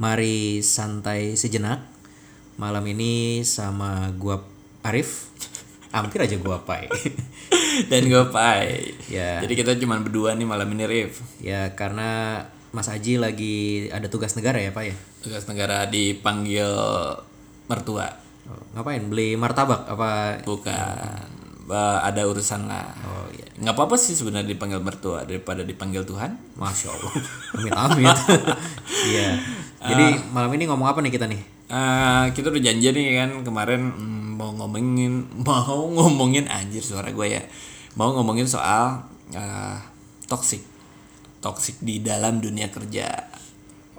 Mari santai sejenak. Malam ini sama gua Arif. Hampir aja gua Pai. Dan gue Pai. Ya. Jadi kita cuma berdua nih malam ini Rif. ya karena Mas Aji lagi ada tugas negara ya Pak ya. Tugas negara dipanggil mertua. Oh, ngapain? Beli martabak apa? Bukan. Ba- ada urusan lah. Oh iya. Nggak apa-apa sih sebenarnya dipanggil mertua daripada dipanggil Tuhan. Masya Allah. Amit amit. Iya. Jadi malam ini ngomong apa nih kita nih? Eh, kita udah janji nih kan kemarin mm, mau ngomongin mau ngomongin anjir suara gue ya mau ngomongin soal eh, toxic toxic di dalam dunia kerja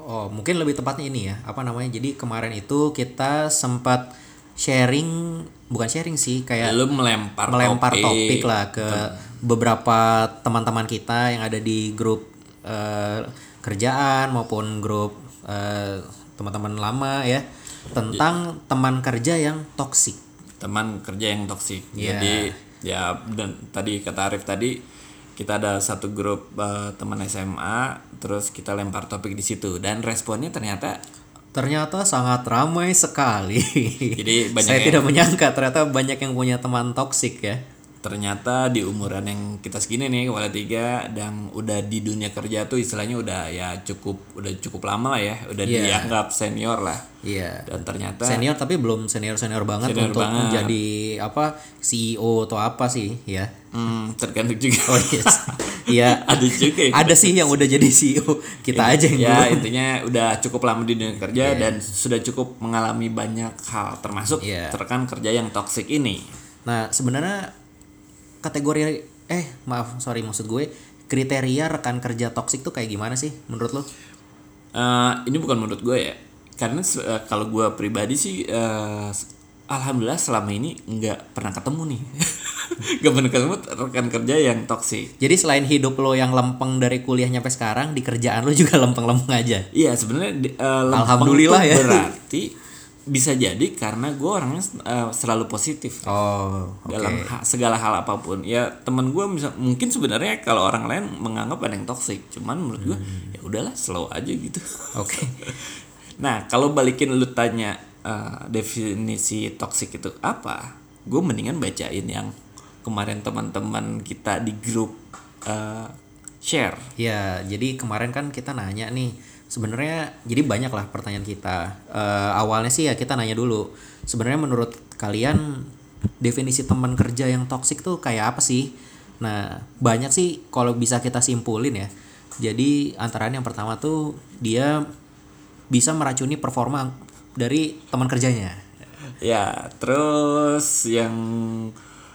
Oh, mungkin lebih tepatnya ini ya. Apa namanya? Jadi kemarin itu kita sempat sharing, bukan sharing sih, kayak lu melempar melempar topik, topik lah ke beberapa teman-teman kita yang ada di grup eh, kerjaan maupun grup eh, teman-teman lama ya tentang teman kerja yang toksik. teman kerja yang toksik Iya. jadi ya dan tadi kata Arif tadi kita ada satu grup eh, teman SMA terus kita lempar topik di situ dan responnya ternyata Ternyata sangat ramai sekali. Jadi banyak Saya yang- tidak menyangka ternyata banyak yang punya teman toksik ya. Ternyata di umuran yang kita segini nih kepala tiga dan udah di dunia kerja tuh istilahnya udah ya cukup udah cukup lama lah ya udah Iya. dianggap senior lah Iya. dan ternyata Senior tapi belum senior-senior banget Senior untuk banget. menjadi apa CEO atau apa sih ya. hmm, tergantung juga Oh yes. Iya. ada juga yang Ada sih yang udah jadi CEO. Kita aja yang ya belum. intinya udah cukup lama di dunia kerja dan sudah cukup mengalami banyak hal termasuk Iya. rekan kerja yang toksik ini Nah, sebenarnya kategori eh maaf, sorry maksud gue kriteria rekan kerja toksik tuh kayak gimana sih menurut lo? Eh, ini bukan menurut gue ya karena eh, kalau gue pribadi sih eh, alhamdulillah selama ini nggak pernah ketemu nih nggak pernah ketemu rekan kerja yang toksik Jadi selain hidup lo yang lempeng dari kuliah nyampe sekarang, di kerjaan lo juga lempeng-lempeng aja. iya sebenarnya lempeng Alhamdulillah ya. berarti bisa jadi karena gue orangnya eh, selalu positif Oh, oke. dalam ha- segala hal apa pun ya teman gue bisa mungkin sebenarnya kalau orang lain menganggap ada yang toksik cuman menurut gue Hmm. ya udahlah slow aja gitu Oke. Nah, kalau balikin lu tanya eh, definisi toxic itu apa? Gue mendingan bacain yang kemarin teman-teman kita di grup eh, share. Ya, jadi kemarin kan kita nanya nih, sebenarnya jadi banyak lah pertanyaan kita. Eh, awalnya sih ya kita nanya dulu, sebenarnya menurut kalian definisi teman kerja yang toksik tuh kayak apa sih? Nah, banyak sih kalau bisa kita simpulin ya. Jadi antara yang pertama tuh dia bisa meracuni performa dari teman kerjanya. Ya, terus yang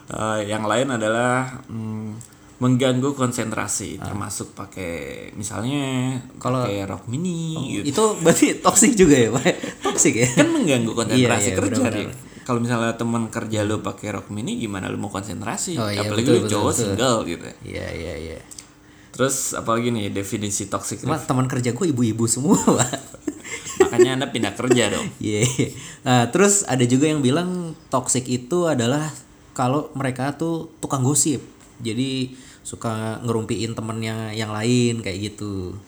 eh, yang lain adalah mm, mengganggu konsentrasi, termasuk pakai misalnya Kalau- pakai rok mini gitu. Itu berarti toksik juga ya, Pak? Toksik ya? Kan mengganggu konsentrasi Iya, iya, kerja. Rik. Kalau misalnya teman kerja lu pakai rok mini gimana lu mau konsentrasi? Oh, iya, Apalagi betul, betul, cowok betul. single gitu. Iya, iya, iya. Terus apalagi nih definisi toxic Cuma teman kerja gue ibu-ibu semua, Pak. Makanya Anda pindah kerja dong. Iya. Nah, terus ada juga yang bilang toxic itu adalah kalau mereka tuh tukang gosip. Jadi suka ngerumpiin temennya yang lain kayak gitu.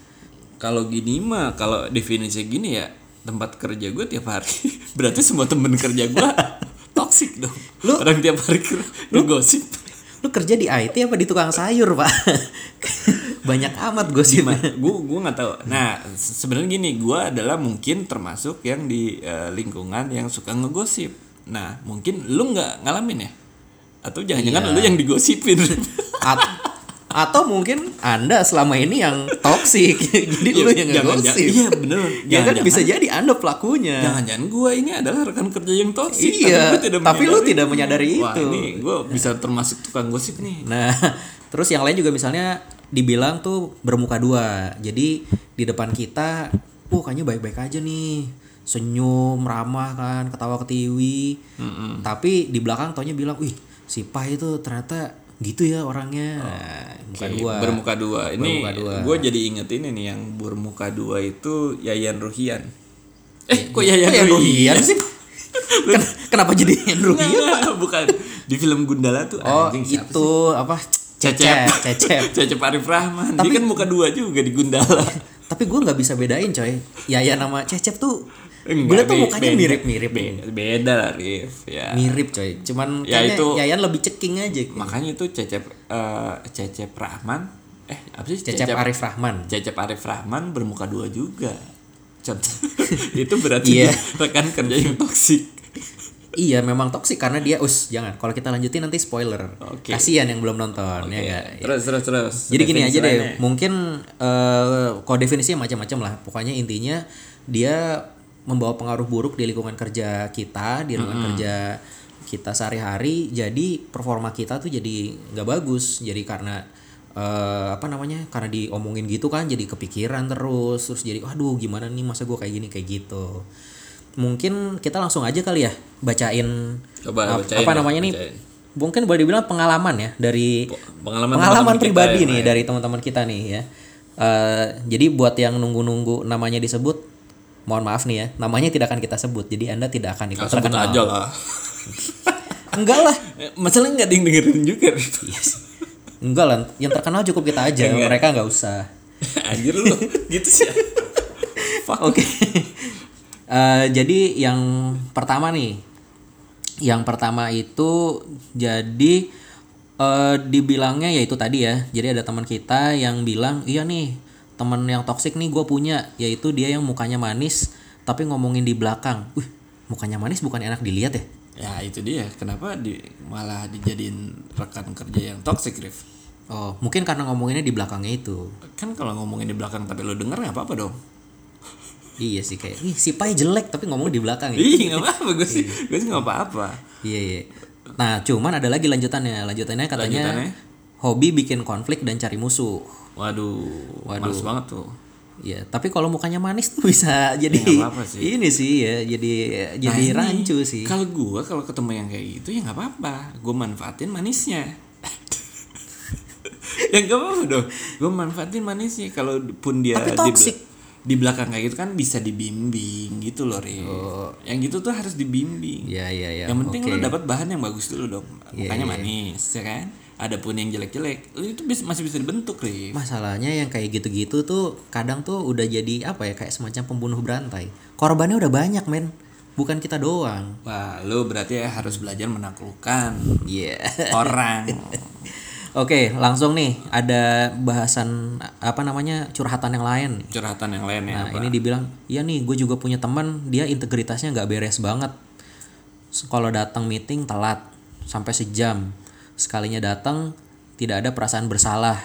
Kalau gini mah kalau definisi gini ya tempat kerja gue tiap hari berarti semua temen kerja gue toxic dong. Lu- orang tiap hari ker- ngegosip. Lu kerja di IT apa di tukang sayur, Pak? Banyak amat gosipnya. gue gue nggak tahu. Nah se- sebenarnya gini gue adalah mungkin termasuk yang di eh, lingkungan yang suka ngegosip. Nah mungkin lu nggak ngalamin ya? Atau jangan-jangan Iya. lu yang digosipin? At- atau mungkin Anda selama ini yang toksik. Jadi lu yang Jangan- ngegosip. Iya bener. Ya kan Jangan-jangan- bisa jadi Anda pelakunya. Jangan-jangan gue ini adalah rekan kerja yang toksik. Iya, tidak tapi lu tidak menyadari Wah, itu. ini gue bisa termasuk tukang gosip nih. Nah, terus yang lain juga misalnya dibilang tuh bermuka dua. Jadi di depan kita, uh kayaknya baik-baik aja nih. Senyum, ramah kan, ketawa ketiwi. Tapi di belakang taunya bilang, "Wih, si Pai itu ternyata gitu ya orangnya." Muka Oke, dua. Bermuka dua. Ini gue jadi inget ini nih yang bermuka dua itu Yayan Ruhian. Eh, kok Yayan, Kok ya Ruhian? Ruhian sih? Ken- kenapa jadi yang Ruhian? Enggak, bukan. Di film Gundala tuh Oh, anjing itu apa? Cecep. Cecep. Cecep Arif Rahman. Dia kan muka dua juga di Gundala. tapi gue nggak bisa bedain coy Yayan nama Cecep tuh gue Enggak, tuh mukanya beda- mirip-mirip be- beda lah Rif ya. Mirip coy. Cuman Ya, kayaknya itu- Yayan lebih ceking aja makanya itu Cecep eh, Cecep Rahman eh apa sih? Cecep Arif Rahman. Cecep Arif Rahman bermuka dua juga. Contoh itu berarti dia rekan kerja yang toksik. Iya memang toksik karena dia us jangan. Kalau kita lanjutin nanti spoiler. Oke. Kasihan yang belum nonton ya nggak? terus terus terus. Jadi gini aja deh, mungkin eh kalau definisinya macam-macam lah. Pokoknya intinya dia membawa pengaruh buruk di lingkungan kerja kita, di lingkungan kerja kita sehari-hari. Jadi performa kita tuh jadi nggak bagus. Jadi karena eh apa namanya? Karena diomongin gitu kan, jadi kepikiran terus, terus jadi, waduh gimana nih masa gue kayak gini kayak gitu. Mungkin kita langsung aja kali ya bacain Coba ap- bacain apa namanya nih? bacain. Mungkin boleh dibilang pengalaman ya dari pengalaman pengalaman kita pribadi nih ya. dari teman-teman kita nih ya. Eh, jadi buat yang nunggu-nunggu namanya disebut, mohon maaf nih ya, namanya tidak akan kita sebut. Jadi anda tidak akan ikut Nah, sebut terkenal. aja lah Enggak lah, masalahnya nggak yang dengerin juga Rif. enggak lah. Yang terkenal cukup kita aja. Enggak. Mereka nggak usah. anjir lu gitu sih Fuck. Oke. Eh, jadi yang pertama nih, yang pertama itu jadi eh dibilangnya yaitu tadi ya. Jadi ada teman kita yang bilang, iya nih teman yang toksik nih gue punya, yaitu dia yang mukanya manis tapi ngomongin di belakang. Wih, mukanya manis bukan enak dilihat ya? ya itu dia kenapa di malah dijadiin rekan kerja yang toxic Rif Oh, mungkin karena ngomonginnya di belakangnya itu. kan kalau ngomongin di belakang tapi lo denger nggak apa-apa dong Iya sih kayak, ih si Pai jelek tapi ngomong di belakang ya. Ih nggak apa-apa gue sih gue sih nggak apa-apa Iya, iya. Nah, cuman ada lagi lanjutannya. Lanjutannya katanya Lanjutannya? Hobi bikin konflik dan cari musuh. waduh, Waduh. males banget tuh Iya, tapi kalau mukanya manis tuh bisa jadi nggak apa-apa sih. ini sih ya, jadi jadi Nah, ini, rancu sih. kalau gue kalau ketemu yang kayak gitu ya nggak apa-apa gue manfaatin manisnya yang gak apa-apa dong gue manfaatin manisnya kalau pun dia Tapi di, toxic. di belakang kayak gitu kan bisa dibimbing gitu loh Rif. yang gitu tuh harus dibimbing Iya, iya, iya. yang penting Oke. lu dapat bahan yang bagus dulu dong Iya, mukanya iya. manis ya kan adapun yang jelek-jelek itu bis- masih bisa dibentuk Rif. Masalahnya yang kayak gitu-gitu tuh kadang tuh udah jadi apa ya kayak semacam pembunuh berantai. Korbannya udah banyak, men. Bukan kita doang. wah lu berarti ya harus belajar menaklukkan Iya. orang Oke, langsung nih ada bahasan apa namanya curhatan yang lain. curhatan yang lain ya Nah apa? ini dibilang, iya nih gue juga punya teman dia integritasnya nggak beres banget. Kalau datang meeting telat sampai sejam, sekalinya datang tidak ada perasaan bersalah.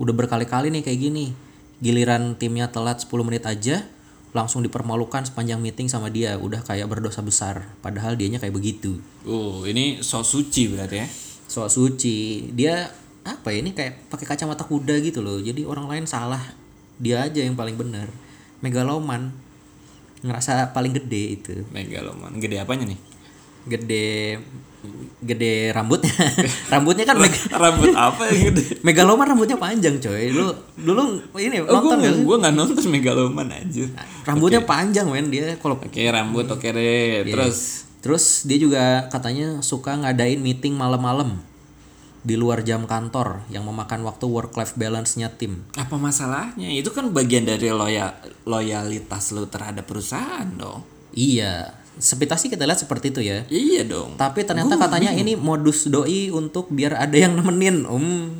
Udah berkali-kali nih kayak gini, giliran timnya telat 10 menit aja, langsung dipermalukan sepanjang meeting sama dia, udah kayak berdosa besar. Padahal dianya kayak begitu. Oh, ini so suci berarti ya. Soal suci, dia apa ya ini kayak pakai kacamata kuda gitu loh. Jadi orang lain salah, dia aja yang paling benar. Megaloman ngerasa paling gede itu. Megaloman. Gede apanya nih? Gede gede rambutnya. rambutnya kan meg- Rambut apa yang gede? megaloman rambutnya panjang coy. Lu dulu ini Oh, gue nonton gak sih? gue nggak nonton Megaloman anjir. Rambutnya panjang men dia kalau Oke, rambut oke deh. Terus Terus dia juga katanya suka ngadain meeting malam-malam di luar jam kantor yang memakan waktu work life balance-nya tim. apa masalahnya? Itu kan bagian dari loya loyalitas lu terhadap perusahaan dong. Iya, sepintas sih kita lihat seperti itu ya. Iya dong. Tapi ternyata katanya ini modus doi untuk biar ada yang nemenin. Um.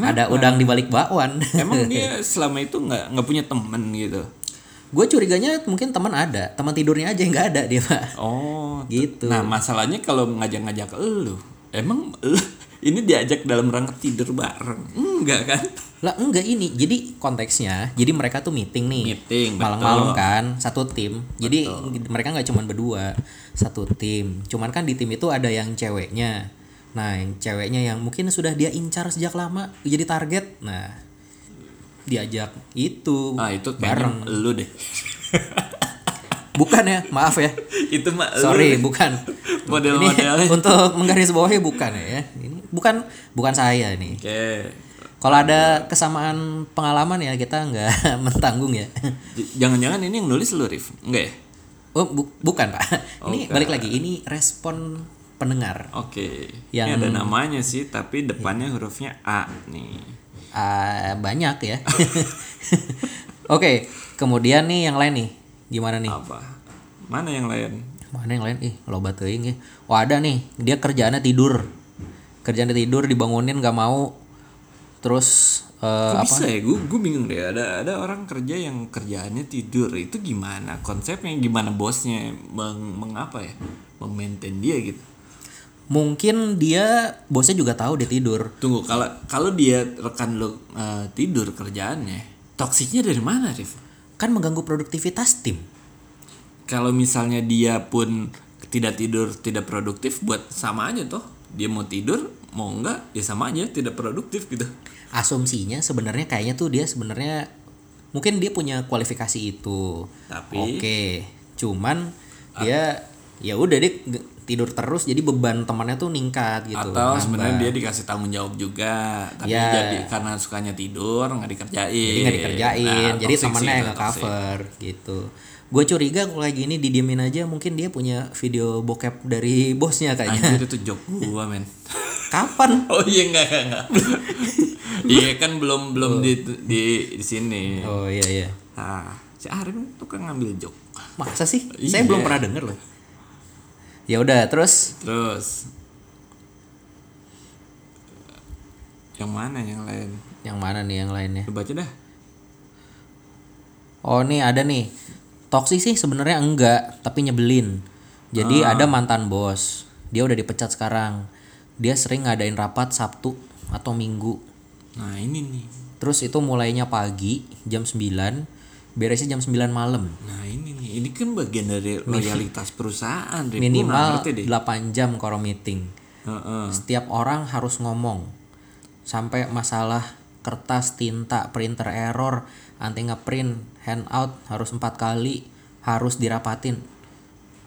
ada udang di balik bakwan. Emang dia selama itu nggak nggak punya temen gitu. Gue curiganya mungkin teman ada, teman tidurnya aja yang nggak ada dia pak. Oh, Gitu. Nah, masalahnya kalau ngajak-ngajak lu, emang lu ini diajak dalam rangka tidur bareng? Enggak kan? Lah enggak ini. Jadi konteksnya, jadi mereka tuh meeting nih. Meeting, Malam-malam kan, satu tim. Jadi mereka nggak cuma berdua, satu tim. Cuman kan di tim itu ada yang ceweknya. Nah, yang ceweknya yang mungkin sudah dia incar sejak lama, jadi target. Nah, diajak itu Ah, itu bareng. lu deh. Bukan ya, maaf ya. itu mah lu Sorry, deh. bukan. Model-modelnya. Untuk menggaris bawahi bukan ya. Ini bukan bukan saya nih. Oke. Kalau ada kesamaan pengalaman ya kita nggak mentanggung ya. Jangan-jangan ini yang nulis lu, Rif? Enggak ya? Oh bu- bukan pak. Ini Bukan. balik lagi. Ini respon pendengar. Oke. Yang- Ini ada namanya sih, tapi depannya hurufnya A nih. Ah, banyak ya. Oke, kemudian nih yang lain nih. Gimana nih? Apa? Mana yang lain? Mana yang lain? Ih, loba teuing ih. Wah, ada nih. Dia kerjaannya tidur. Kerjaannya tidur dibangunin nggak mau. Terus eh, Kok apa? bisa ya? Gue gue bingung deh. Ada ada orang kerja yang kerjaannya tidur. Itu gimana? Konsepnya gimana bosnya meng, mengapa ya? Memaintain dia gitu. Mungkin dia bosnya juga tahu dia tidur. Tunggu, kalau kalau dia rekan lo eh, tidur kerjaannya, toksiknya dari mana, Rif? Kan mengganggu produktivitas tim. Kalau misalnya dia pun tidak tidur, tidak produktif, buat sama aja toh. Dia mau tidur, mau enggak, ya sama aja, tidak produktif gitu. Asumsinya sebenarnya kayaknya tuh dia sebenarnya mungkin dia punya kualifikasi itu. Tapi Oke, cuman dia ya udah dia tidur terus jadi beban temannya tuh ningkat gitu. atau sebenarnya dia dikasih tanggung jawab juga, tapi Ya. jadi karena sukanya tidur nggak dikerjain. jadi nggak dikerjain, Nah, jadi temannya nggak cover gitu. Gue curiga kalau kayak gini didiemin aja mungkin dia punya video bokep dari bosnya kayaknya. Anjir itu joke gua men. Kapan? Oh iya enggak enggak. enggak. iya kan belum belum di, di di sini. Oh iya iya. Nah, si Arif tuh kan ngambil joke. Masa sih? Iya. Saya belum pernah denger loh. Ya udah, terus Terus yang mana yang lain? yang mana nih yang lainnya? Baca dah. Oh nih ada nih. Toksik sih sebenarnya enggak, tapi nyebelin. Jadi Ah. ada mantan bos. Dia udah dipecat sekarang. Dia sering ngadain rapat Sabtu atau Minggu. Nah, ini nih. Terus itu mulainya pagi jam 9, beresnya jam 9 malam. Nah, ini nih. Ini kan bagian dari loyalitas perusahaan, Minimal deh. 8 jam kalau meeting. Heeh. Setiap orang harus ngomong. Sampai masalah kertas, tinta, printer error, anti ngeprint, handout harus empat kali, harus dirapatin.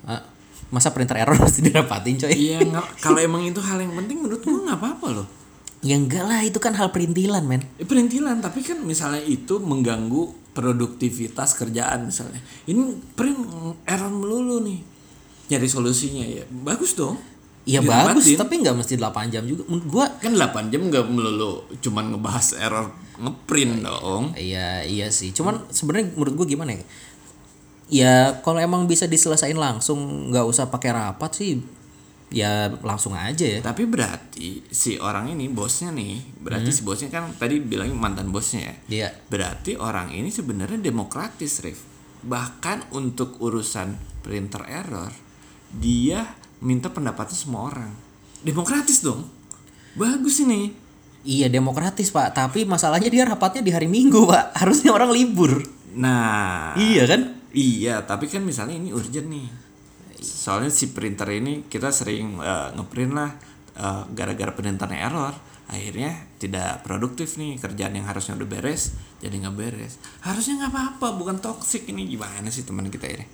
Eh, masa printer error harus dirapatin coy? Iya, kalau emang itu hal yang penting menurut gua nggak apa-apa loh. Ya enggak lah, itu kan hal perintilan men. Eh, perintilan, tapi kan misalnya itu mengganggu produktivitas kerjaan misalnya. Ini print error melulu nih. Nyari solusinya ya. Bagus dong. Ya bagus, tapi nggak mesti 8 jam juga. Menurut gua kan 8 jam nggak melulu cuman ngebahas error ngeprint dong. Iya iya sih. Cuman sebenarnya menurut gue gimana ya? Ya kalau emang bisa diselesain langsung nggak usah pakai rapat sih ya langsung aja ya. Tapi berarti si orang ini bosnya nih, berarti si bosnya kan tadi bilangnya mantan bosnya ya. Iya. Berarti orang ini sebenarnya demokratis, Rif. Bahkan untuk urusan printer error, dia minta pendapatnya semua orang. Demokratis dong. Bagus ini. Iya demokratis pak. Tapi masalahnya dia rapatnya di hari Minggu pak. Harusnya orang libur. Nah, Iya kan? Iya, tapi kan misalnya ini urgent nih. Soalnya si printer ini kita sering eh, ngeprint lah eh, gara-gara printernya error. Akhirnya tidak produktif nih kerjaan yang harusnya udah beres jadi nggak beres. Harusnya nggak apa-apa, bukan toxic ini gimana sih teman kita ini?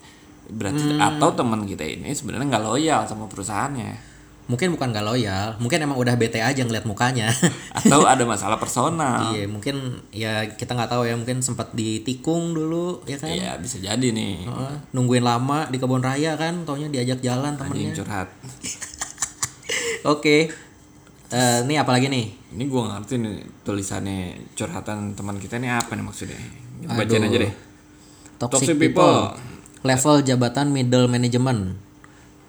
Berarti atau teman kita ini sebenarnya nggak loyal sama perusahaannya Mungkin bukan gak loyal. Mungkin emang udah bete aja ngeliat mukanya. atau ada masalah personal. iya mungkin ya kita nggak tahu ya. Mungkin sempat ditikung dulu ya kan. Iya bisa jadi nih. Heeh, nungguin lama di kebun raya kan. Taunya diajak jalan Anjing temennya. curhat. Oke. Eh, ini apa lagi nih? Ini gua nggak ngerti nih tulisannya curhatan teman kita ini apa nih maksudnya. Bacain Aduh. aja deh. Toxic, Toxic people. people. Level jabatan middle management.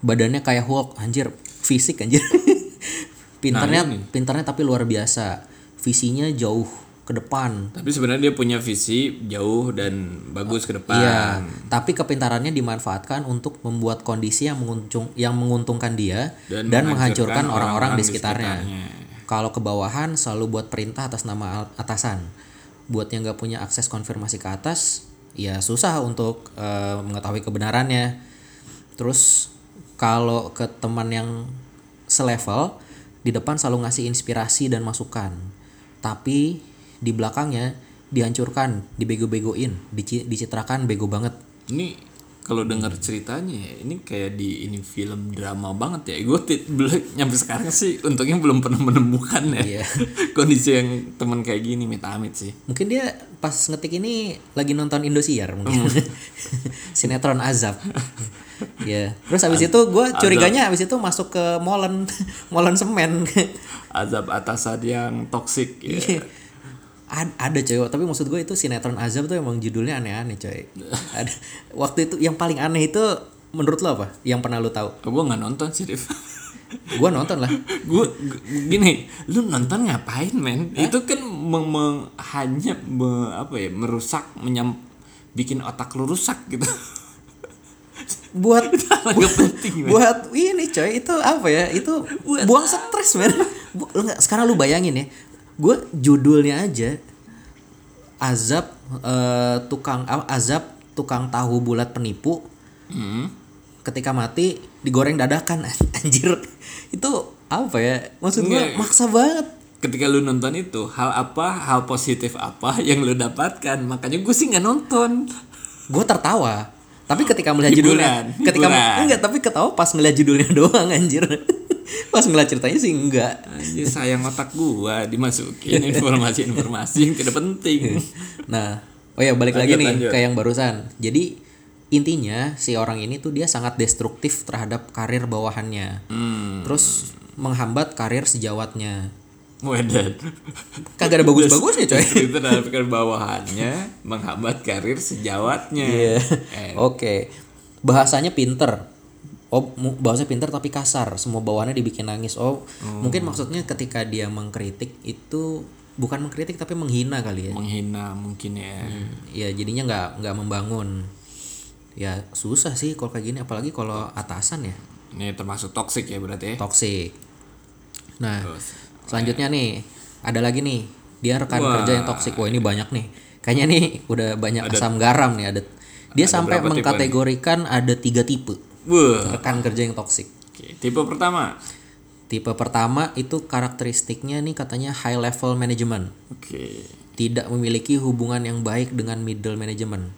Badannya kayak Hulk, anjir. Fisik anjir. pintarnya Nah, ini. pintarnya tapi luar biasa. Visinya jauh ke depan. Tapi sebenarnya dia punya visi jauh dan bagus ke depan. Iya, tapi kepintarannya dimanfaatkan untuk membuat kondisi yang menguntung yang menguntungkan dia dan, Dan menghancurkan orang-orang di sekitarnya. sekitarnya. Kalau ke bawahan selalu buat perintah atas nama atasan. Buat yang nggak punya akses konfirmasi ke atas, ya susah untuk eh, mengetahui kebenarannya. Terus kalau ke teman yang selevel di depan selalu ngasih inspirasi dan masukan. Tapi di belakangnya dihancurkan, dibego-begoin, dici- dicitrakan bego banget. Ini kalau dengar ceritanya ya, ini kayak di ini film drama banget ya. Gue belum nyampe sekarang sih untungnya belum pernah menemukan ya Iya. kondisi yang teman kayak gini amit sih. Mungkin dia pas ngetik ini lagi nonton Indosiar mungkin. Sinetron Azab. ya. Terus habis itu gue curiganya habis itu masuk ke molen molen semen. Azab atasan yang toksik ya. Ad- ada coy, tapi maksud gue itu sinetron Azab tuh emang judulnya aneh-aneh coy. ada waktu itu yang paling aneh itu menurut lo apa? Yang pernah lo tahu? gue nggak nonton sih Rif Gue nonton lah. gue gini lu nonton ngapain men itu kan meng- meng- hanya me- apa ya merusak menyam bikin otak lu rusak gitu Buat Agak penting buat ini coy itu apa ya itu Buat buang stres men Bu- lu nggak sekarang lu bayangin ya gue judulnya aja azab eh, tukang apa, azab tukang tahu bulat penipu. Hmm. ketika mati digoreng dadakan anjir. Itu apa ya? Maksud gue Nggak. maksa banget. Ketika lu nonton itu hal apa hal positif apa yang lu dapatkan? Makanya gue sih nggak nonton. Gue tertawa. Tapi ketika melihat judulnya Hiburan, ketika hiburan. enggak tapi ketawa pas ngeliat judulnya doang anjir pas ngeliat ceritanya sih enggak Anjir sayang otak gua dimasukin informasi-informasi yang tidak penting. Nah, oh ya balik Lanjut, lagi nih lanjut. ke yang barusan. Jadi intinya si orang ini tuh dia sangat destruktif terhadap karir bawahannya. Hmm. Terus menghambat karir sejawatnya. Wedan. Kagak ada bagus-bagusnya coy. Itu dalam pikir bawahannya menghambat karir sejawatnya. Iya. Eh, Oke. Bahasanya pinter. Oh, bahasanya pinter tapi kasar. Semua bawahannya dibikin nangis. Oh, mungkin maksudnya ketika dia mengkritik itu bukan mengkritik tapi menghina kali ya. menghina mungkin ya. ya jadinya nggak nggak membangun ya susah sih kalau kayak gini apalagi kalau atasan ya Ini termasuk toxic ya berarti ya. toxic nah Terus. selanjutnya nih ada lagi nih dia rekan Wah. kerja yang toxic wah ini banyak nih kayaknya nih udah banyak asam garam nih ada dia sampai tipe nih? mengkategorikan ada tiga tipe Wah. rekan kerja yang toxic Oke, tipe pertama. tipe pertama itu karakteristiknya nih katanya high level management Oke. tidak memiliki hubungan yang baik dengan middle management.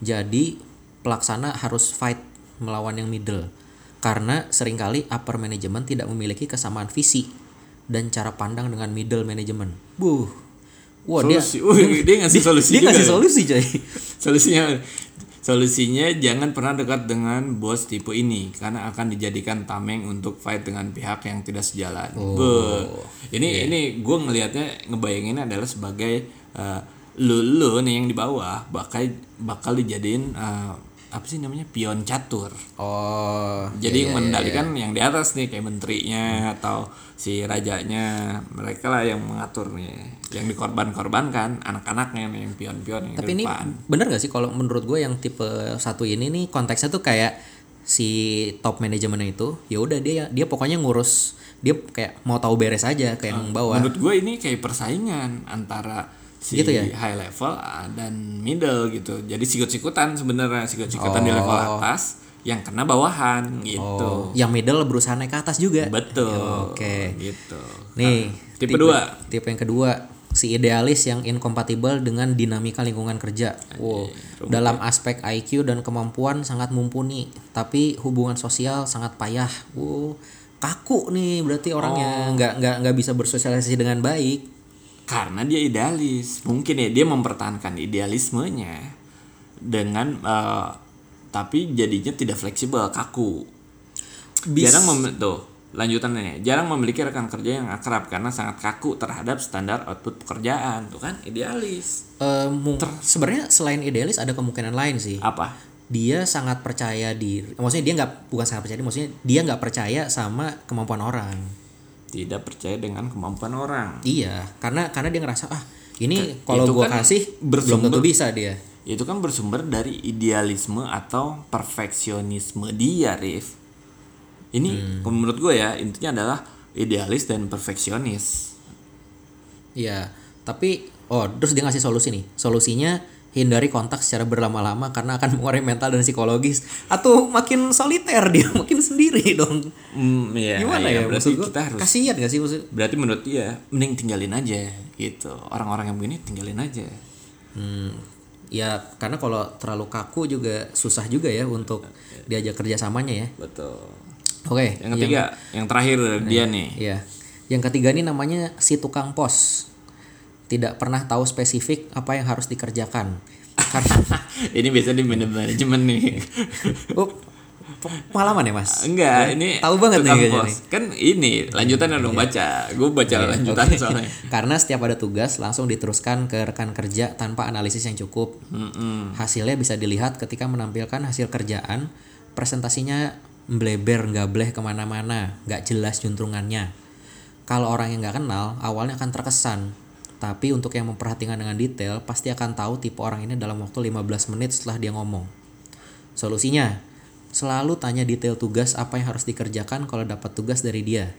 Jadi pelaksana harus fight melawan yang middle karena sering kali upper management tidak memiliki kesamaan visi dan cara pandang dengan middle management. Buh. Wah, dia Solusi. Wih, dia ngasih solusi dia ngasih ya? solusi, coy. Solusinya solusinya jangan pernah dekat dengan bos tipe ini karena akan dijadikan tameng untuk fight dengan pihak yang tidak sejalan. Be. Ini ini gue ngelihatnya ngebayanginnya adalah sebagai eh, lu lu nih yang di bawah bakal bakal dijadiin eh, apa sih namanya pion catur. Oh, Jadi yang mengendalikan yang di atas nih kayak menterinya atau si rajanya mereka lah yang mengatur nih yang dikorban-korbankan anak-anaknya nih yang pion-pion yang Tapi ini bener gak sih kalau menurut gue yang tipe satu ini nih konteksnya tuh kayak si top manajemennya itu ya udah dia dia pokoknya ngurus dia kayak mau tahu beres aja kayak yang bawah. Menurut gue ini kayak persaingan antara si Gitu ya? high level ah, dan middle gitu. Jadi sikut-sikutan sebenarnya sikut-sikutan di level atas yang kena bawahan gitu. Oh, yang middle berusaha naik ke atas juga. Betul. Oke. Gitu. Nih, tipe dua. Tipe yang kedua, si idealis yang inkompatibel dengan dinamika lingkungan kerja. Wow. Dalam aspek IQ dan kemampuan sangat mumpuni, tapi hubungan sosial sangat payah. Wow. Kaku nih berarti orangnya nggak nggak nggak bisa bersosialisasi dengan baik. Karena dia idealis. Mungkin ya dia mempertahankan idealismenya dengan eh, tapi jadinya tidak fleksibel, kaku. Bis- Jarang mem tuh lanjutannya jarang memiliki rekan kerja yang akrab karena sangat kaku terhadap standar output pekerjaan tuh kan idealis mung- sebenarnya selain idealis ada kemungkinan lain sih. apa Dia sangat percaya diri. Maksudnya dia nggak bukan sangat percaya, diri, maksudnya dia nggak percaya sama kemampuan orang. Tidak percaya dengan kemampuan orang Iya, karena karena dia ngerasa ah ini kalau gua kan kasih belum tentu bisa dia. itu kan bersumber dari idealisme atau perfeksionisme dia Rif ini menurut gue ya intinya adalah idealis dan perfeksionis Iya, tapi oh terus dia ngasih solusi nih. Solusinya hindari kontak secara berlama-lama karena akan mengurangi mental dan psikologis atau makin soliter dia, makin sendiri dong. Hmm, iya, Gimana iya, ya berarti maksud gua? kita harus Kasihan gak sih maksud? berarti menurut dia mending tinggalin aja gitu orang-orang yang begini tinggalin aja Hmm, ya karena kalau terlalu kaku juga susah juga ya untuk diajak kerjasamanya ya. betul Oke, yang ketiga yang, terakhir dia nih Iya. Yang ketiga ini namanya si tukang pos. Tidak pernah tahu spesifik apa yang harus dikerjakan. Karena ini biasa di manajemen nih Oh, pengalaman ya mas Enggak, ini tahu banget nih tukang kayaknya pos. nih. Kan ini lanjutannya dong baca. Gue baca lanjutan Oke. soalnya. Karena setiap ada tugas langsung diteruskan ke rekan kerja tanpa analisis yang cukup. Hasilnya bisa dilihat ketika menampilkan hasil kerjaan, presentasinya mbleber, nggak bleh ke mana-mana, nggak jelas juntrungannya. Kalau orang yang nggak kenal, awalnya akan terkesan. Tapi untuk yang memperhatikan dengan detail, pasti akan tahu tipe orang ini dalam waktu 15 menit setelah dia ngomong. Solusinya, selalu tanya detail tugas apa yang harus dikerjakan kalau dapat tugas dari dia.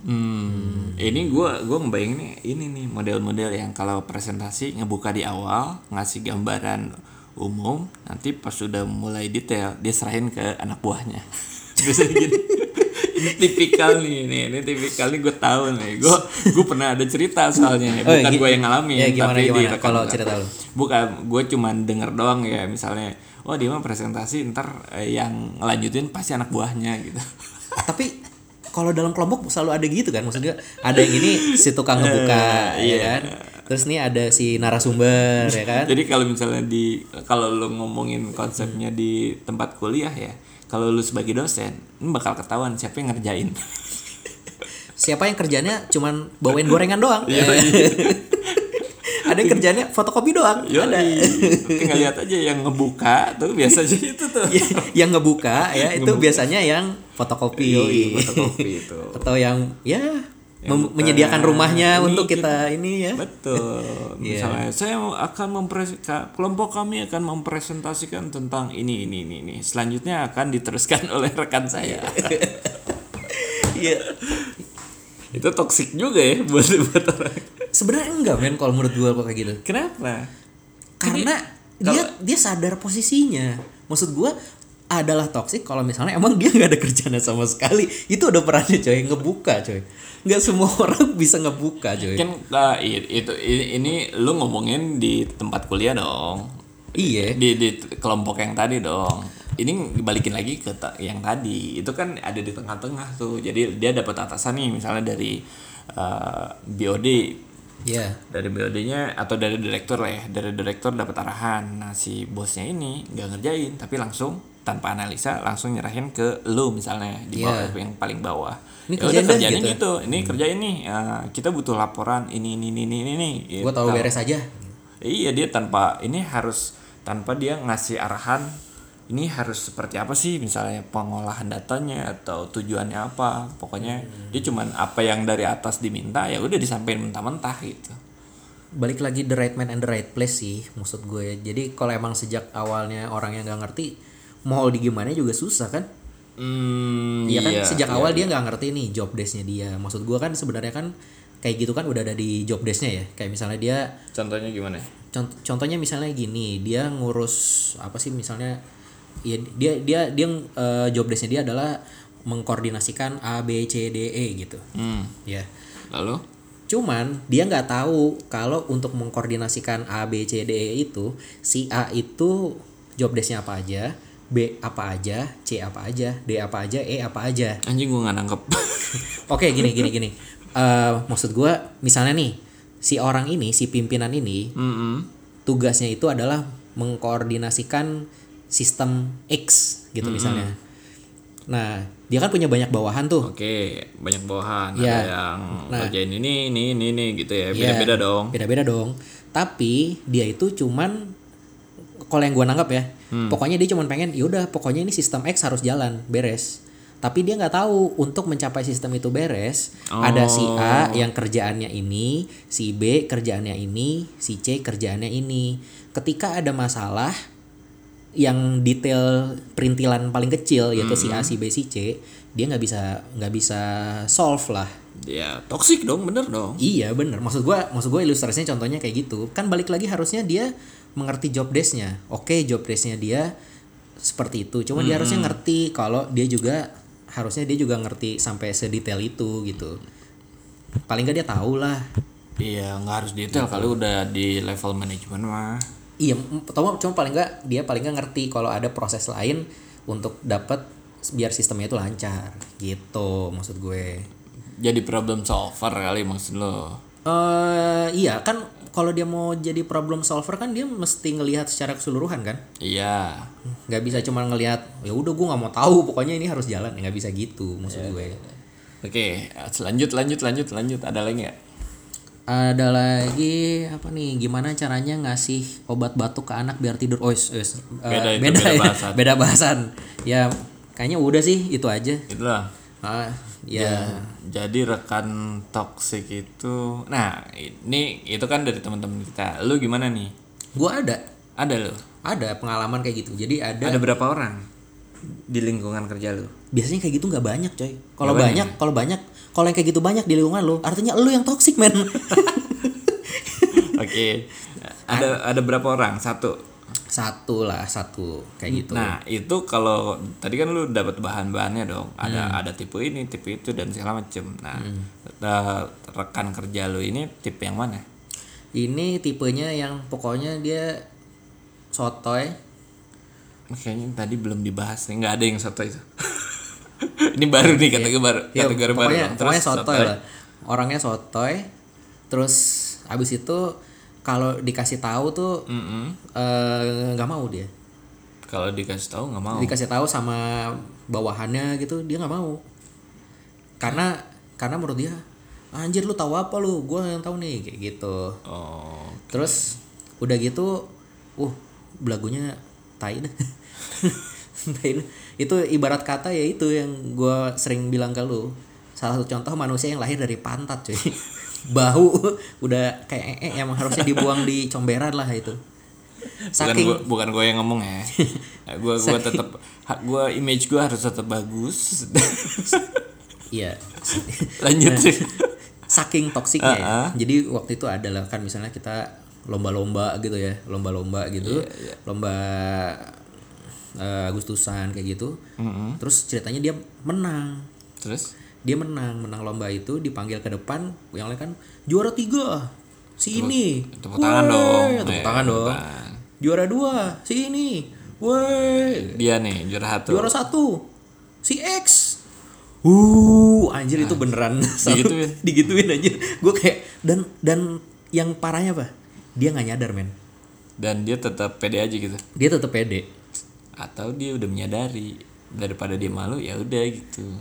Hmm, ini gua gua ngebayangin ini nih model-model yang kalau presentasi ngebuka di awal, ngasih gambaran umum, nanti pas sudah mulai detail dia serahin ke anak buahnya. Biasanya gini. Ini tipikal nih, ini ini tipikal nih gue tahu nih. Gue gue pernah ada cerita soalnya, Oh, bukan gi- gue yang ngalamin, ya, gimana, tapi di gimana kalau cerita lu? Bukan, gue cuman denger doang ya, misalnya, oh dia mah presentasi ntar eh, yang ngelanjutin pasti anak buahnya gitu. tapi kalau dalam kelompok selalu ada gitu kan maksudnya ada yang ini si tukang ngebuka ya iya. kan terus nih ada si narasumber ya kan Jadi kalau misalnya di kalau lu ngomongin konsepnya di tempat kuliah ya, kalau lu sebagai dosen, ini bakal ketahuan siapa yang ngerjain. siapa yang kerjanya cuman bawain gorengan doang. Iya, ada yang kerjanya fotokopi doang. Yo, ada. Tinggal lihat aja yang ngebuka tuh biasanya itu tuh. yang ngebuka ya itu biasanya yang fotokopi. Yoi, fotokopi itu. atau yang ya Yang mem- menyediakan rumahnya ini untuk kita- kita ini ya Betul. Iya. Misalnya saya akan mempres kelompok kami akan mempresentasikan tentang ini ini ini ini. Selanjutnya akan diteruskan oleh rekan saya. Iya. itu toksik juga ya buat buat orang. sebenarnya enggak men kalau menurut gue kok kayak gitu Kenapa? karena dia dia sadar posisinya maksud gua adalah toksik kalau misalnya emang dia nggak ada kerjaan sama sekali itu udah perannya coy ngebuka coy nggak semua orang bisa ngebuka coy kan uh, itu i- ini lu ngomongin di tempat kuliah dong. Iya. Di di kelompok yang tadi dong. Ini balikin lagi ke yang tadi. Itu kan ada di tengah-tengah tuh. Jadi dia dapat atasan nih misalnya dari uh, BOD ya dari BOD-nya atau dari direktur lah ya. Dari direktur dapat arahan. Nah si bosnya ini nggak ngerjain tapi langsung tanpa analisa langsung nyerahin ke lu misalnya di bawah Iya. yang paling bawah Ini Ya deh, kerjain gitu. gitu ini kerjain nih. Uh, kita butuh laporan ini ini ini ini ini gua tahu Gitu. beres aja. Iya dia tanpa ini harus tanpa dia ngasih arahan ini harus seperti apa sih? Misalnya pengolahan datanya atau tujuannya apa? Pokoknya dia cuman apa yang dari atas diminta ya udah disampaikan mentah-mentah gitu. balik lagi the right man and the right place sih maksud gue. Jadi kalau emang sejak awalnya orang yang nggak ngerti mau di gimana juga susah kan Hmm, Iya kan iya, sejak iya. awal dia nggak ngerti nih job desk-nya dia. Maksud gua kan sebenarnya kan kayak gitu kan udah ada di job desk-nya ya. Kayak misalnya dia Contohnya gimana? cont- contohnya misalnya gini, dia ngurus apa sih misalnya ya dia dia dia eh, job desk-nya dia adalah mengkoordinasikan A B C D E gitu. Hmm. Ya. Lalu? Cuman dia nggak tahu kalau untuk mengkoordinasikan A B C D E itu si A itu job desk-nya apa aja, B apa aja, C apa aja, D apa aja, E apa aja. Anjing gua nggak nangkep. Oke gini gini gini. Eh maksud gua misalnya nih si orang ini si pimpinan ini Mm-mm. tugasnya itu adalah mengkoordinasikan sistem X gitu misalnya. Nah dia kan punya banyak bawahan tuh. Oke, banyak bawahan. Iya. Ada yang Nah. kerjain ini, ini, ini, ini gitu ya. Iya, Beda-beda dong. Beda-beda dong. Tapi dia itu cuman kalau yang gua nanggap ya, Hmm. pokoknya dia cuman pengen yaudah pokoknya ini sistem X harus jalan beres. Tapi dia nggak tahu untuk mencapai sistem itu beres ada si A Oh. yang kerjaannya ini, si B kerjaannya ini, si C kerjaannya ini. Ketika ada masalah yang detail perintilan paling kecil yaitu si Hmm. A, si B, si C, dia nggak bisa nggak bisa solve lah. Ya, toksik dong, bener dong. Iya bener maksud gua maksud gua ilustrasinya contohnya kayak gitu kan balik lagi harusnya dia mengerti job desk-nya. Oke job desk-nya dia seperti itu. Cuma dia harusnya ngerti kalau dia juga harusnya dia juga ngerti sampai sedetail itu gitu. Paling gak dia tahu lah. Iya, nggak harus detail Gitu. kalau udah di level manajemen mah. iya cuma cuma paling gak dia paling gak ngerti kalau ada proses lain untuk dapat biar sistemnya itu lancar. Gitu maksud gue. Jadi problem solver kali maksud lo. eh iya kan kalau dia mau jadi problem solver kan dia mesti ngelihat secara keseluruhan kan? Iya. Nggak bisa cuma ngelihat ya udah gue nggak mau tahu pokoknya ini harus jalan. Nggak bisa gitu maksud gue. oke lanjut lanjut lanjut lanjut. Ada lagi nggak? Ada lagi apa nih? Gimana caranya ngasih obat batuk ke anak biar tidur? Oh is- is, eh, Beda itu, beda beda ya, bahasan. beda bahasan. Ya kayaknya udah sih itu aja. Itulah ah ya. Jadi rekan toksik itu nah ini itu kan dari teman-teman kita. Lu gimana nih? Gua ada. Ada lo ada pengalaman kayak gitu. Jadi ada, ada berapa orang di lingkungan kerja lu? Biasanya kayak gitu nggak banyak coy. Kalau banyak? kalau banyak kalau yang kayak gitu banyak di lingkungan lu artinya lu yang toxic men. Oke. Ada ada berapa orang? Satu satu lah satu kayak gitu Nah itu kalau tadi kan lu dapat bahan-bahannya dong. Ada Hmm. ada tipe ini, tipe itu dan segala macem. Nah eh, rekan kerja lu ini tipe yang mana? ini tipenya yang pokoknya dia sotoy Kayaknya tadi belum dibahas nih, nggak ada yang satu itu. ini baru nih kategori baru, ya, kategori baru. pokoknya, dong. pokoknya sotoy, sotoy. lah orangnya sotoy terus abis itu kalau dikasih tahu tuh eh, nggak mau dia. Kalau dikasih tahu nggak mau. dikasih tahu sama bawahannya gitu dia nggak mau. Karena karena menurut dia anjir lu tahu apa lu? Gua yang tahu nih kayak gitu. Oh, terus udah gitu uh belagunya tai dah Tai dah. itu ibarat kata ya itu yang gua sering bilang ke lu. Salah satu contoh manusia yang lahir dari pantat cuy bahu udah kayak ee yang harusnya dibuang di comberan lah itu bukan saking gua, bukan gue yang ngomong ya. gue gua tetap gue image gue harus tetap bagus. iya Lanjut. saking toksiknya ya. Ah, ah. Jadi waktu itu adalah kan misalnya kita lomba-lomba gitu ya, lomba-lomba gitu, Iya, lomba eh, Agustusan kayak gitu. Terus ceritanya dia menang, Terus dia menang, menang lomba itu dipanggil ke depan, yang lain kan juara tiga, si ini, tepuk tangan dong. tepuk tangan dong, tangan. juara dua, si ini, woi, dia nih juara satu. juara satu, si X. Uh, anjir itu beneran digituin. digituin aja. Gue kayak dan dan yang parahnya apa? Dia nggak nyadar men. dan dia tetap pede aja gitu Dia tetap pede. atau dia udah menyadari daripada dia malu ya udah gitu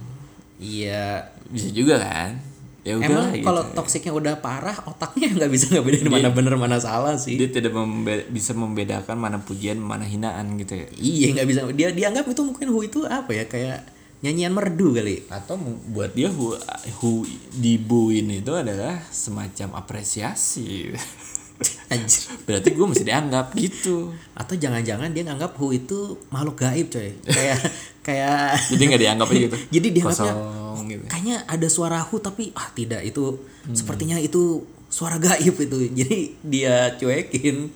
Iya. bisa juga kan ya udah Emang gitu. kalau toksiknya udah parah, otaknya nggak bisa nggak bedain mana bener mana salah sih. dia tidak membe- bisa membedakan mana pujian mana hinaan gitu ya Iya nggak bisa. Dia dianggap itu mungkin hu itu apa ya kayak nyanyian merdu kali. atau buat dia hu, hu dibuin itu adalah semacam apresiasi Anjir. berarti gue mesti dianggap gitu. Atau jangan-jangan dia nganggap hu itu makhluk gaib coy. Kayak kayak jadi nggak dianggap gitu? Jadi dianggapnya kosong gitu. kayaknya ada suara hu tapi ah tidak. Itu sepertinya itu suara gaib itu. Jadi dia cuekin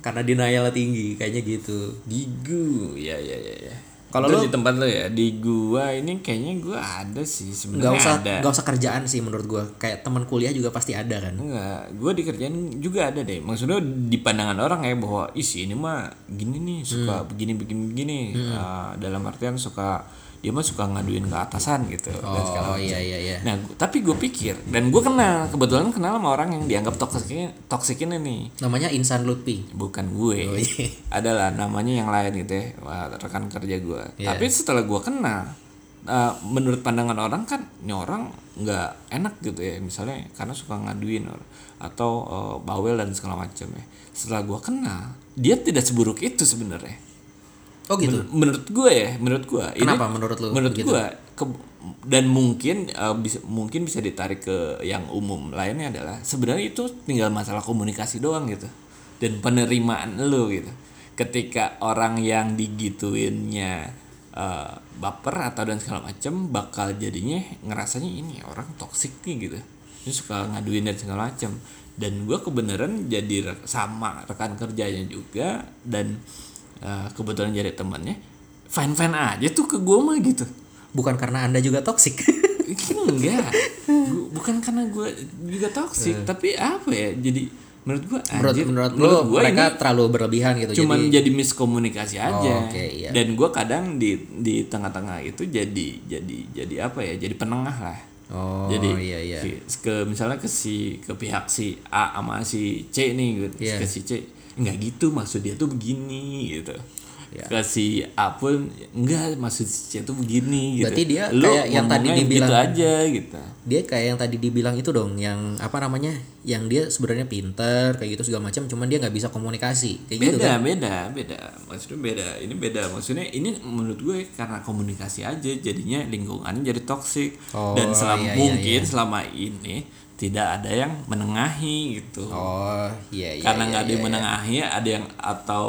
karena denial tinggi kayaknya gitu. Di gua ya ya ya ya Kalau lu- di tempat lo ya di gua ini kayaknya gua ada sih sebenarnya usah ada nggak usah kerjaan sih menurut gua kayak teman kuliah juga pasti ada kan Enggak, gue di kerjaan juga ada deh. Maksudnya di pandangan orang ya bahwa isi ini mah gini nih suka Hmm. begini begini begini. Ah, dalam artian suka dia mah suka ngaduin ke atasan gitu dan segala oh macam. iya iya iya Nah, tapi gue pikir dan gue kenal kebetulan kenal sama orang yang dianggap toksik toksik ini nih. namanya Insan Lutfi Bukan gue. Oh, iya. Adalah namanya yang lain gitu ya, wah, rekan kerja gue. Iya. Tapi setelah gue kenal eh, menurut pandangan orang kan ini orang nggak enak gitu ya misalnya karena suka ngaduin or- atau eh, bawel dan segala macam ya setelah gue kenal dia tidak seburuk itu sebenarnya oh gitu? Men- menurut gue ya menurut gue. Kenapa menurut lu menurut gitu? gue dan mungkin eh, bisa mungkin bisa ditarik ke yang umum lainnya adalah sebenarnya itu tinggal masalah komunikasi doang gitu. Dan penerimaan lo gitu. Ketika orang yang digituinnya eh, baper atau dan segala macam bakal jadinya ngerasanya ini orang toksik nih gitu. Dia suka ngaduin dan segala macam dan gue kebenaran jadi re- sama rekan kerjanya juga dan eh, kebetulan jadi temannya fine fine aja tuh ke gue mah gitu bukan karena anda juga toksik enggak Gua- bukan karena gue juga toksik tapi apa ya jadi menurut gue Eh. menurut anjir, menurut menurut gua mereka ini terlalu berlebihan gitu cuman jadi jadi, miskomunikasi aja Oh, oke, iya. dan gue kadang di di tengah-tengah itu jadi jadi jadi apa ya jadi penengah lah Oh jadi iya iya. ke, ke misalnya ke si ke pihak si A sama si C nih gitu. Iya. ke si C nggak gitu maksud dia tuh begini gitu Iya. ke si A pun enggak maksud si C tuh begini gitu Berarti dia Lu kayak yang tadi ngomongnya dibilang- gitu aja gitu Dia kayak yang tadi dibilang itu dong, yang apa namanya? Yang dia sebenarnya pinter kayak gitu segala macam, cuman dia nggak bisa komunikasi kayak gitu beda kan? beda beda maksudnya beda ini beda maksudnya ini menurut gue karena komunikasi aja jadinya lingkungannya jadi toksik Oh, dan selama iya, iya, mungkin selama ini tidak ada yang menengahi gitu Oh iya iya. karena iya, nggak ada iya, yang menengahi ada yang atau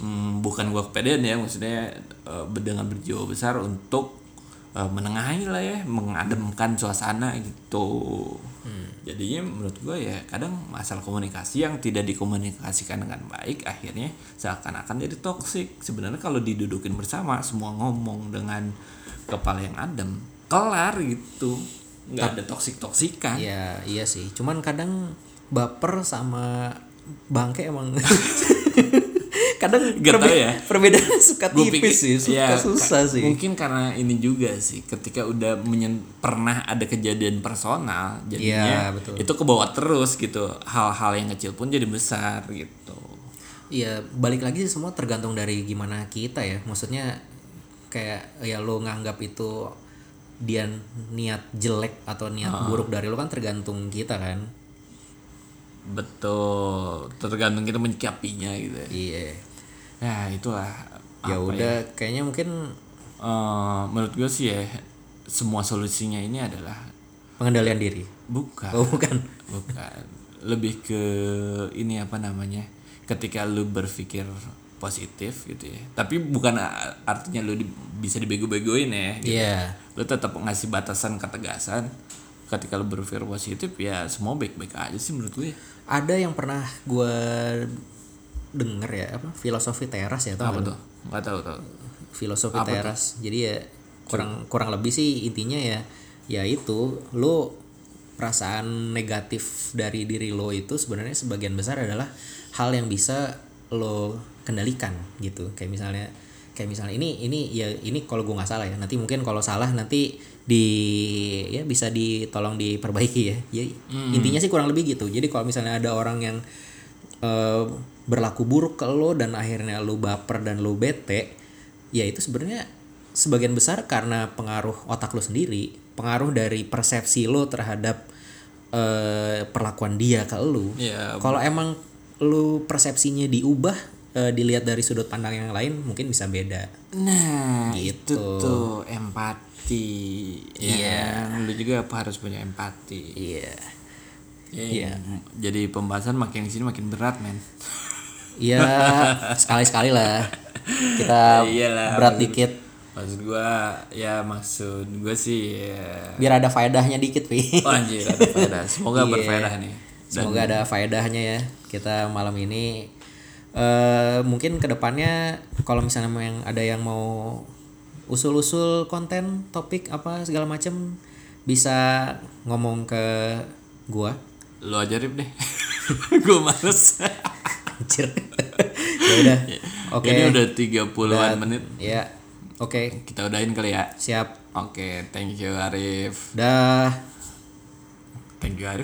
hmm, bukan gue kepedean ya maksudnya eh, dengan berjiwa besar untuk eh, menengahi lah ya mengademkan suasana gitu Hmm. jadinya menurut gue ya kadang masalah komunikasi yang tidak dikomunikasikan dengan baik akhirnya seakan-akan jadi toksik sebenarnya kalau didudukin bersama semua ngomong dengan kepala yang adem kelar gitu nggak ada toksik toksikan Iya, iya sih. Cuman kadang baper sama bangke emang kadang Gak tau ya. perbedaan suka tipis sih, suka ya, susah sih. Mungkin karena ini juga sih, ketika udah menyen- pernah ada kejadian personal, jadinya Iya, betul. itu kebawa terus gitu. Hal-hal yang kecil pun jadi besar gitu. Iya, balik lagi sih semua tergantung dari gimana kita ya. Maksudnya kayak ya lo nganggap itu dia niat jelek atau niat Ah. buruk dari lo kan tergantung kita kan. Betul, tergantung kita menyikapinya gitu. ya. Iya. Nah itulah. Ya apa udah, kayaknya mungkin Eh, menurut gue sih ya, semua solusinya ini adalah pengendalian diri. bukan. Oh, bukan. Bukan. Lebih ke ini apa namanya? Ketika lu berpikir positif gitu ya. Tapi bukan artinya lu di- bisa dibego-begoin ya. Gitu. Iya. Lu tetap ngasih batasan ketegasan. Ketika lu berpikir positif ya semua baik-baik aja sih menurut gue. Ada yang pernah gua denger ya apa filosofi teras ya tau Apa nggak tuh? Gak tahu tahu. filosofi teras jadi ya kurang kurang lebih sih intinya ya ya itu lo perasaan negatif dari diri lo itu sebenarnya sebagian besar adalah hal yang bisa lo kendalikan gitu. Kayak misalnya kayak misalnya ini ini ya ini kalau gue nggak salah ya. Nanti mungkin kalau salah nanti di ya bisa ditolong diperbaiki ya. Ya intinya sih kurang lebih gitu. Jadi kalau misalnya ada orang yang eh, berlaku buruk ke lo dan akhirnya lo baper dan lo bete ya itu sebenarnya sebagian besar karena pengaruh otak lo sendiri pengaruh dari persepsi lo terhadap eh, perlakuan dia ke lo. Iya, kalau emang lo persepsinya diubah eh, dilihat dari sudut pandang yang lain mungkin bisa beda Nah, Gitu. itu tuh empati. Iya. Ya, lu juga apa harus punya empati. iya Iya. Jadi pembahasan makin sini makin berat, men. Iya sekali sekali lah kita Iyalah, berat maksud- dikit Maksud gua ya maksud gua sih ya. biar ada faedahnya dikit pi Oh, anjir, ada faedah. Semoga Iya. berfaedah nih. Semoga ada faedahnya ya kita malam ini. Eh mungkin ke depannya kalau misalnya yang ada yang mau usul-usul konten, topik apa segala macem bisa ngomong ke gua. Lu aja Rip deh. gua males. Anjir. ya udah. Oke. Ini udah 30-an menit. Ya. Oke, Kita udahin kali ya. siap. Oke, thank you Arif. Dah. Thank you Arif.